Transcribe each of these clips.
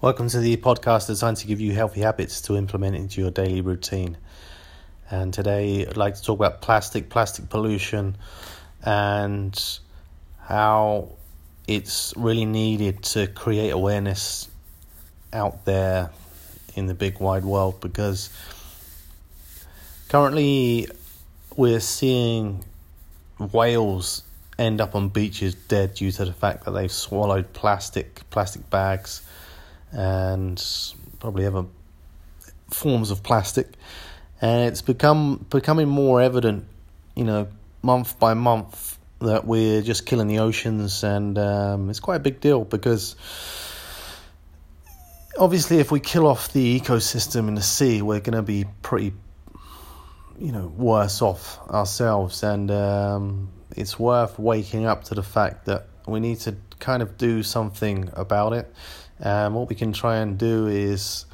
Welcome to the podcast designed to give you healthy habits to implement into your daily routine. And today I'd like to talk about plastic, plastic pollution, and how it's really needed to create awareness out there in the big wide world because currently we're seeing whales end up on beaches dead due to the fact that they've swallowed plastic plastic bags and probably other forms of plastic, and it's become becoming more evident, you know, month by month that we're just killing the oceans, and um, it's quite a big deal because obviously, if we kill off the ecosystem in the sea, we're going to be pretty, you know, worse off ourselves, and um, it's worth waking up to the fact that we need to kind of do something about it. And what we can try and do is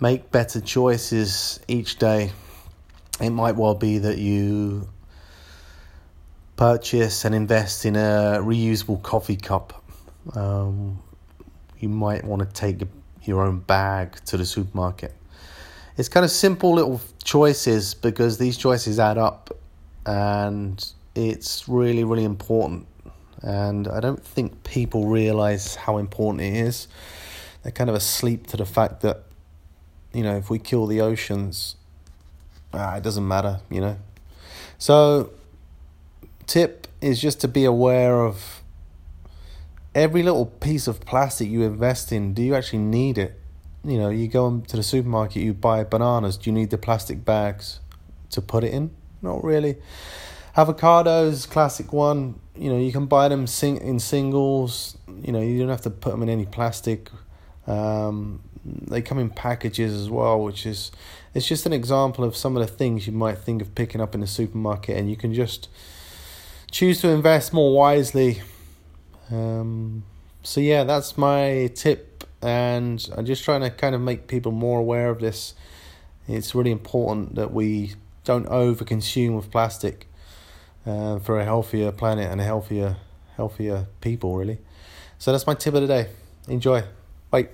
make better choices each day. It might well be that you purchase and invest in a reusable coffee cup. Um, you might want to take your own bag to the supermarket. It's kind of simple little choices because these choices add up and it's really, really important and I don't think people realize how important it is. They're kind of asleep to the fact that, you know, if we kill the oceans, ah, it doesn't matter, you know. So, tip is just to be aware of every little piece of plastic you invest in. Do you actually need it? You know, you go to the supermarket, you buy bananas. Do you need the plastic bags to put it in? Not really. Avocados, classic one. You know, you can buy them sing in singles. You know, you don't have to put them in any plastic. Um, they come in packages as well, which is it's just an example of some of the things you might think of picking up in the supermarket, and you can just choose to invest more wisely. Um, so yeah, that's my tip, and I'm just trying to kind of make people more aware of this. It's really important that we don't overconsume with plastic uh, for a healthier planet and a healthier healthier people really. So that's my tip of the day. Enjoy. Bye.